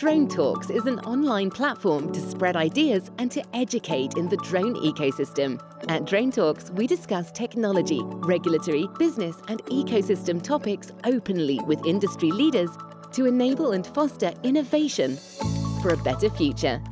Drone Talks is an online platform to spread ideas and to educate in the drone ecosystem. At Drone Talks, we discuss technology, regulatory, business, and ecosystem topics openly with industry leaders to enable and foster innovation for a better future.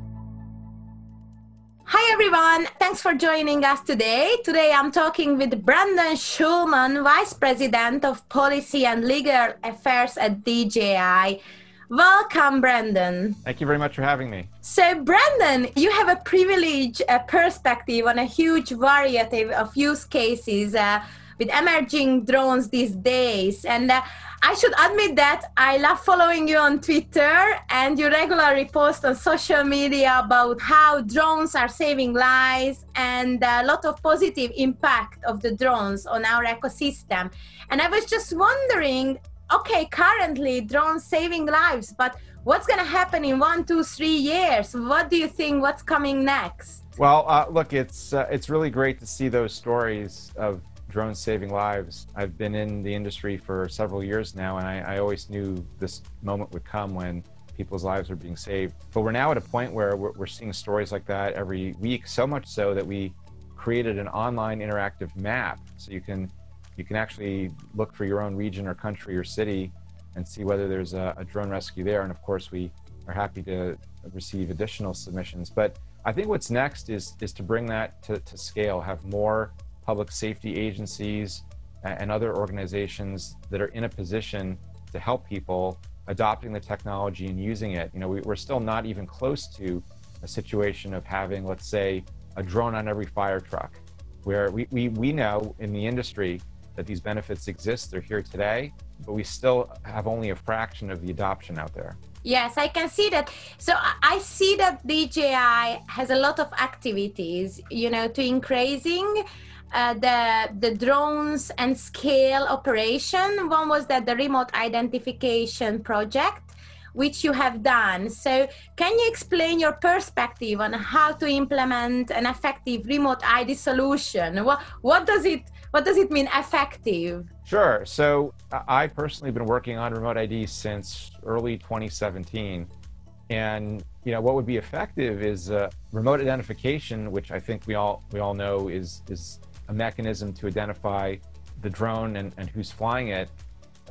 Hi everyone, thanks for joining us today. Today I'm talking with Brendan Schulman, Vice President of Policy and Legal Affairs at DJI. Welcome, Brendan. Thank you very much for having me. So, Brendan, you have a privilege, a perspective on a huge variety of use cases uh, with emerging drones these days. And uh, I should admit that I love following you on Twitter and you regularly post on social media about how drones are saving lives and a lot of positive impact of the drones on our ecosystem. And I was just wondering okay, currently drones saving lives, but what's going to happen in one, two, three years? What do you think? What's coming next? Well, uh, look, it's uh, it's really great to see those stories of drones saving lives. I've been in the industry for several years now, and I, I always knew this moment would come when people's lives are being saved. But we're now at a point where we're, we're seeing stories like that every week, so much so that we created an online interactive map so you can you can actually look for your own region or country or city and see whether there's a, a, drone rescue there. And of course, we are happy to receive additional submissions. But I think what's next is, is to bring that to, to scale, have more public safety agencies and other organizations that are in a position to help people adopting the technology and using it. You know, we, we're still not even close to a situation of having, let's say, a drone on every fire truck, where we, we, we know in the industry that these benefits exist. They're here today, but we still have only a fraction of the adoption out there. Yes, I can see that. So I see that DJI has a lot of activities, you know, to increasing uh, the the drones and scale operation. One was that the remote identification project, which you have done. So can you explain your perspective on how to implement an effective remote ID solution? What what does it what does it mean effective? Sure. So I personally been working on remote ID since early 2017. And you know what would be effective is uh, remote identification, which I think we all we all know is is a mechanism to identify the drone and, and who's flying it.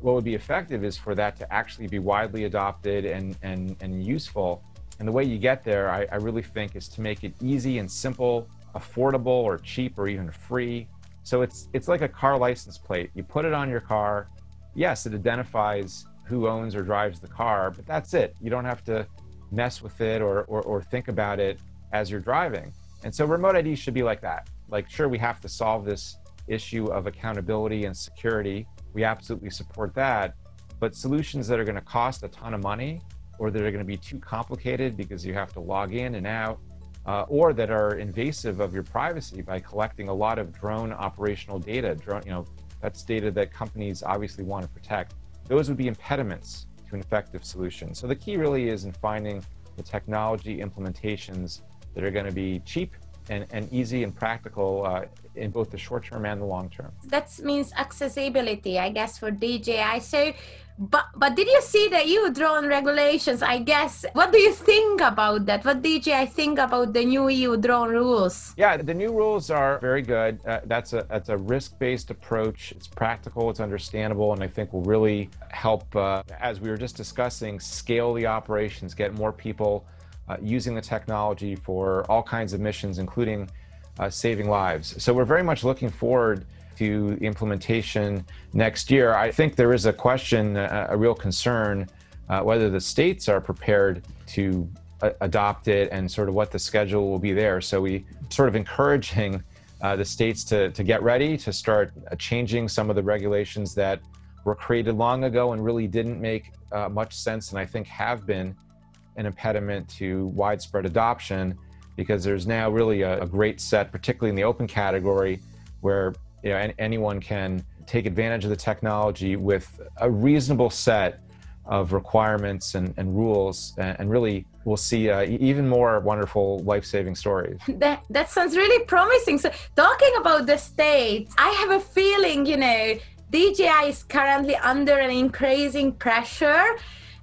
What would be effective is for that to actually be widely adopted and and, and useful. And the way you get there, I, I really think, is to make it easy and simple, affordable or cheap or even free so it's it's like a car license plate. You put it on your car. Yes, it identifies who owns or drives the car, but that's it. You don't have to mess with it or, or, or think about it as you're driving. And so remote ID should be like that. Like, sure, we have to solve this issue of accountability and security. We absolutely support that. But solutions that are going to cost a ton of money or that are going to be too complicated because you have to log in and out uh, or that are invasive of your privacy by collecting a lot of drone operational data. Drone, you know, that's data that companies obviously want to protect. Those would be impediments to an effective solution. So the key really is in finding the technology implementations that are going to be cheap and, and easy and practical uh, in both the short term and the long term. That means accessibility, I guess, for DJI. So but but did you see the EU drone regulations? I guess. What do you think about that? What did I think about the new EU drone rules? Yeah, the new rules are very good. Uh, that's a that's a risk-based approach. It's practical. It's understandable, and I think will really help. Uh, as we were just discussing, scale the operations, get more people uh, using the technology for all kinds of missions, including uh, saving lives. So we're very much looking forward to implementation next year. I think there is a question, a, a real concern, uh, whether the states are prepared to a- adopt it and sort of what the schedule will be there. So we sort of encouraging uh, the states to, to get ready to start uh, changing some of the regulations that were created long ago and really didn't make uh, much sense and I think have been an impediment to widespread adoption because there's now really a, a great set, particularly in the open category, where you know, anyone can take advantage of the technology with a reasonable set of requirements and, and rules and, and, really we'll see uh, even more wonderful life-saving stories. That, that sounds really promising. So talking about the states i have a feeling you know dji is currently under an increasing pressure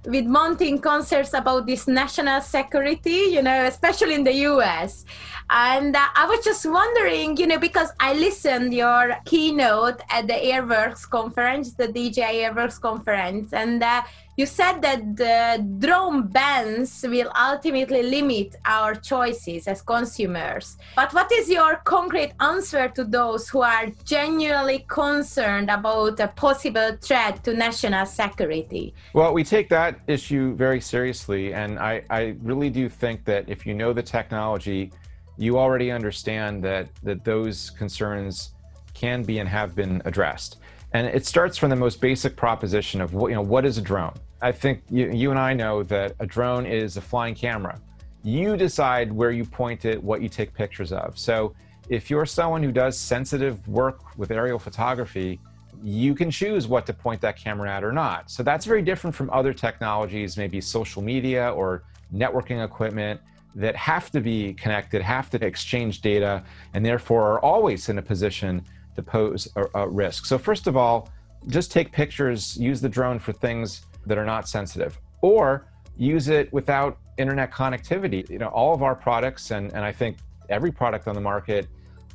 with mounting concerns about this national security, you know, especially in the US. And uh, I was just wondering, you know, because I listened your keynote at the Airworks conference, the DJI Airworks conference, and uh, you said that the drone bans will ultimately limit our choices as consumers. But what is your concrete answer to those who are genuinely concerned about a possible threat to national security? Well, we take that issue very seriously. And I, I really do think that if you know the technology, you already understand that, that those concerns can be and have been addressed. And it starts from the most basic proposition of what, you know, what is a drone? I think you, you and I know that a drone is a flying camera. You decide where you point it, what you take pictures of. So if you're someone who does sensitive work with aerial photography, you can choose what to point that camera at or not. So that's very different from other technologies, maybe social media or networking equipment that have to be connected, have to exchange data, and therefore are always in a position to pose a, a risk. So, first of all, just take pictures, use the drone for things that are not sensitive, or use it without internet connectivity. You know, all of our products, and, and I think every product on the market,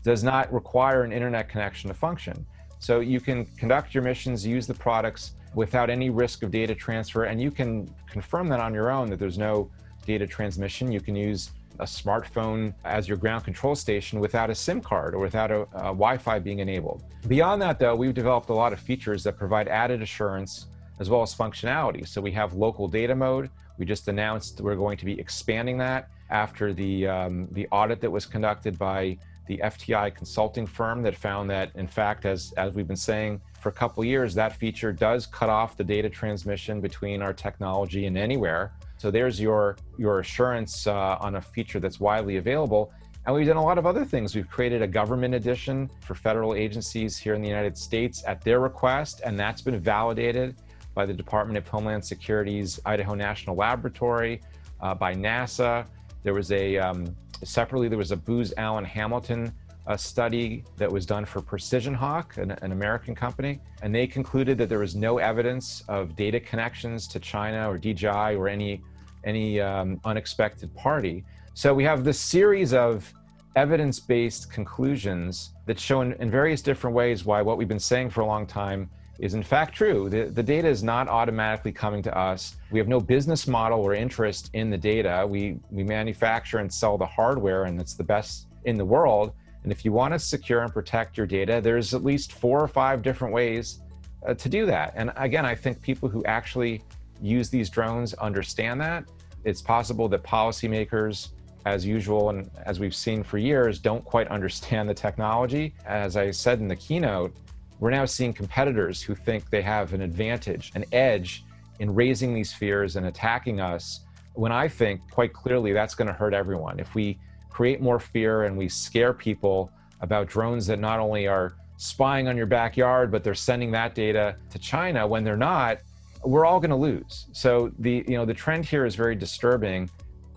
does not require an internet connection to function. So you can conduct your missions, use the products without any risk of data transfer, and you can confirm that on your own that there's no data transmission. You can use a smartphone as your ground control station without a SIM card or without a, a Wi Fi being enabled. Beyond that, though, we've developed a lot of features that provide added assurance as well as functionality. So we have local data mode. We just announced we're going to be expanding that after the, um, the audit that was conducted by the FTI consulting firm that found that, in fact, as, as we've been saying for a couple years, that feature does cut off the data transmission between our technology and anywhere. So there's your your assurance uh, on a feature that's widely available. And we've done a lot of other things. We've created a government edition for federal agencies here in the United States at their request, and that's been validated by the Department of Homeland Security's Idaho National Laboratory, uh, by NASA. There was a um, separately there was a Booz Allen Hamilton a study that was done for Precision Hawk, an, an, American company, and they concluded that there was no evidence of data connections to China or DJI or any any um, unexpected party. So we have this series of evidence-based conclusions that show in, in various different ways why what we've been saying for a long time is in fact true. The, the data is not automatically coming to us. We have no business model or interest in the data. We, we manufacture and sell the hardware, and it's the best in the world. And if you want to secure and protect your data, there's at least four or five different ways uh, to do that. And again, I think people who actually use these drones understand that. It's possible that policymakers, as usual, and as we've seen for years, don't quite understand the technology. As I said in the keynote, we're now seeing competitors who think they have an advantage, an edge in raising these fears and attacking us. When I think quite clearly that's going to hurt everyone. If we create more fear and we scare people about drones that not only are spying on your backyard, but they're sending that data to China when they're not, we're all going to lose. So the you know the trend here is very disturbing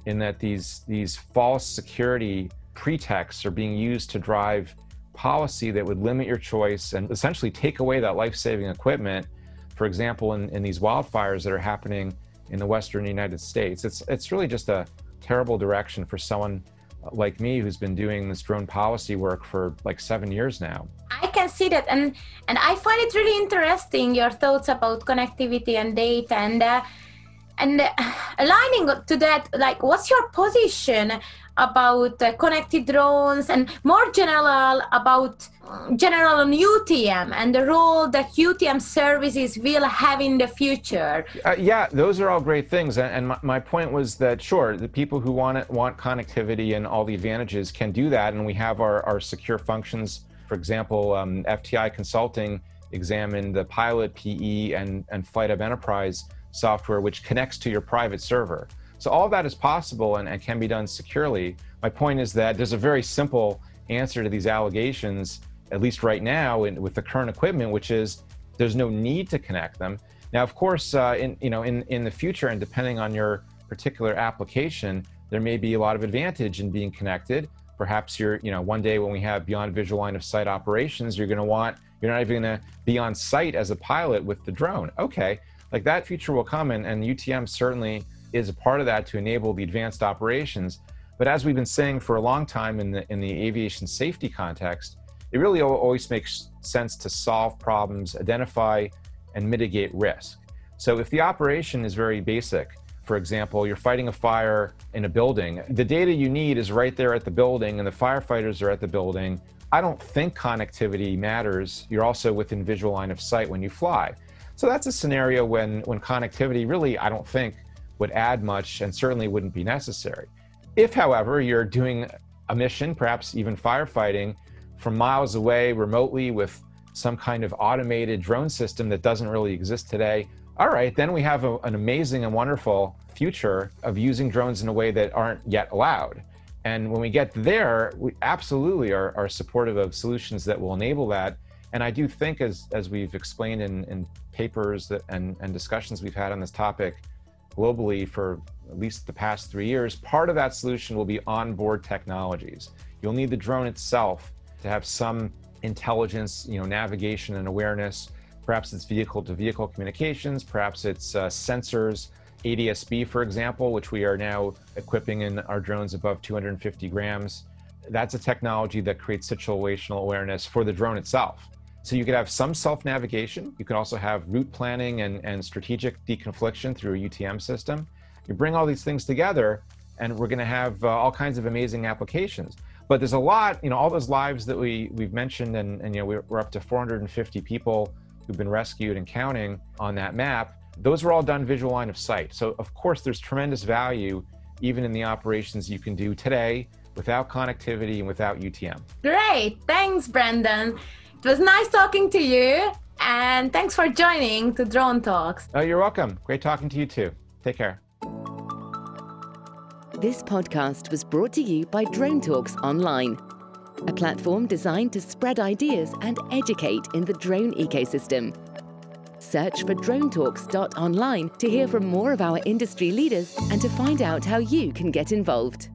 in that these these false security pretexts are being used to drive policy that would limit your choice and essentially take away that life-saving equipment. For example, in, in these wildfires that are happening in the western United States, it's it's really just a terrible direction for someone like me who's been doing this drone policy work for like seven years now. I can see that, and and I find it really interesting your thoughts about connectivity and data, and uh, and uh, aligning to that, like, what's your position about uh, connected drones, and more general about general on UTM and the role that UTM services will have in the future. Uh, yeah, those are all great things. And my, my, point was that, sure, the people who want it, want connectivity and all the advantages can do that. And we have our, our secure functions. For example, um, FTI Consulting examined the Pilot PE and, and FlightHub Enterprise software, which connects to your private server. So all that is possible and, and can be done securely. My point is that there's a very simple answer to these allegations at least right now in, with the current equipment, which is there's no need to connect them. Now, of course, uh, in you know in in the future, and depending on your particular application, there may be a lot of advantage in being connected. Perhaps you're you know one day when we have beyond visual line of sight operations, you're going to want you're not even going to be on site as a pilot with the drone. Okay, Like that future will come, and, and UTM certainly is a part of that to enable the advanced operations. But as we've been saying for a long time in the in the aviation safety context, it really always makes sense to solve problems, identify and mitigate risk. So if the operation is very basic, for example, you're fighting a fire in a building, the data you need is right there at the building and the firefighters are at the building. I don't think connectivity matters. You're also within visual line of sight when you fly. So that's a scenario when, when connectivity really, I don't think, would add much and certainly wouldn't be necessary. If, however, you're doing a mission, perhaps even firefighting, from miles away remotely with some kind of automated drone system that doesn't really exist today, all right, then we have a, an amazing and wonderful future of using drones in a way that aren't yet allowed. And when we get there, we absolutely are, are supportive of solutions that will enable that. And I do think, as, as we've explained in, in papers that, and, and discussions we've had on this topic globally for at least the past three years, part of that solution will be onboard technologies. You'll need the drone itself to have some intelligence, you know, navigation and awareness. Perhaps it's vehicle to vehicle communications, perhaps it's uh, sensors, ADSB, for example, which we are now equipping in our drones above 250 grams. That's a technology that creates situational awareness for the drone itself. So you could have some self navigation. You can also have route planning and, and strategic deconfliction through a UTM system. You bring all these things together, and we're going to have uh, all kinds of amazing applications. But there's a lot, you know, all those lives that we we've mentioned, and, and you know, we're, we're up to 450 people who've been rescued and counting on that map. Those were all done visual line of sight. So of course, there's tremendous value even in the operations you can do today without connectivity and without UTM. Great, thanks, Brendan. It was nice talking to you, and thanks for joining to Drone Talks. Oh, you're welcome. Great talking to you too. Take care. This podcast was brought to you by Drone Talks Online, a platform designed to spread ideas and educate in the drone ecosystem. Search for dronetalks.online to hear from more of our industry leaders and to find out how you can get involved.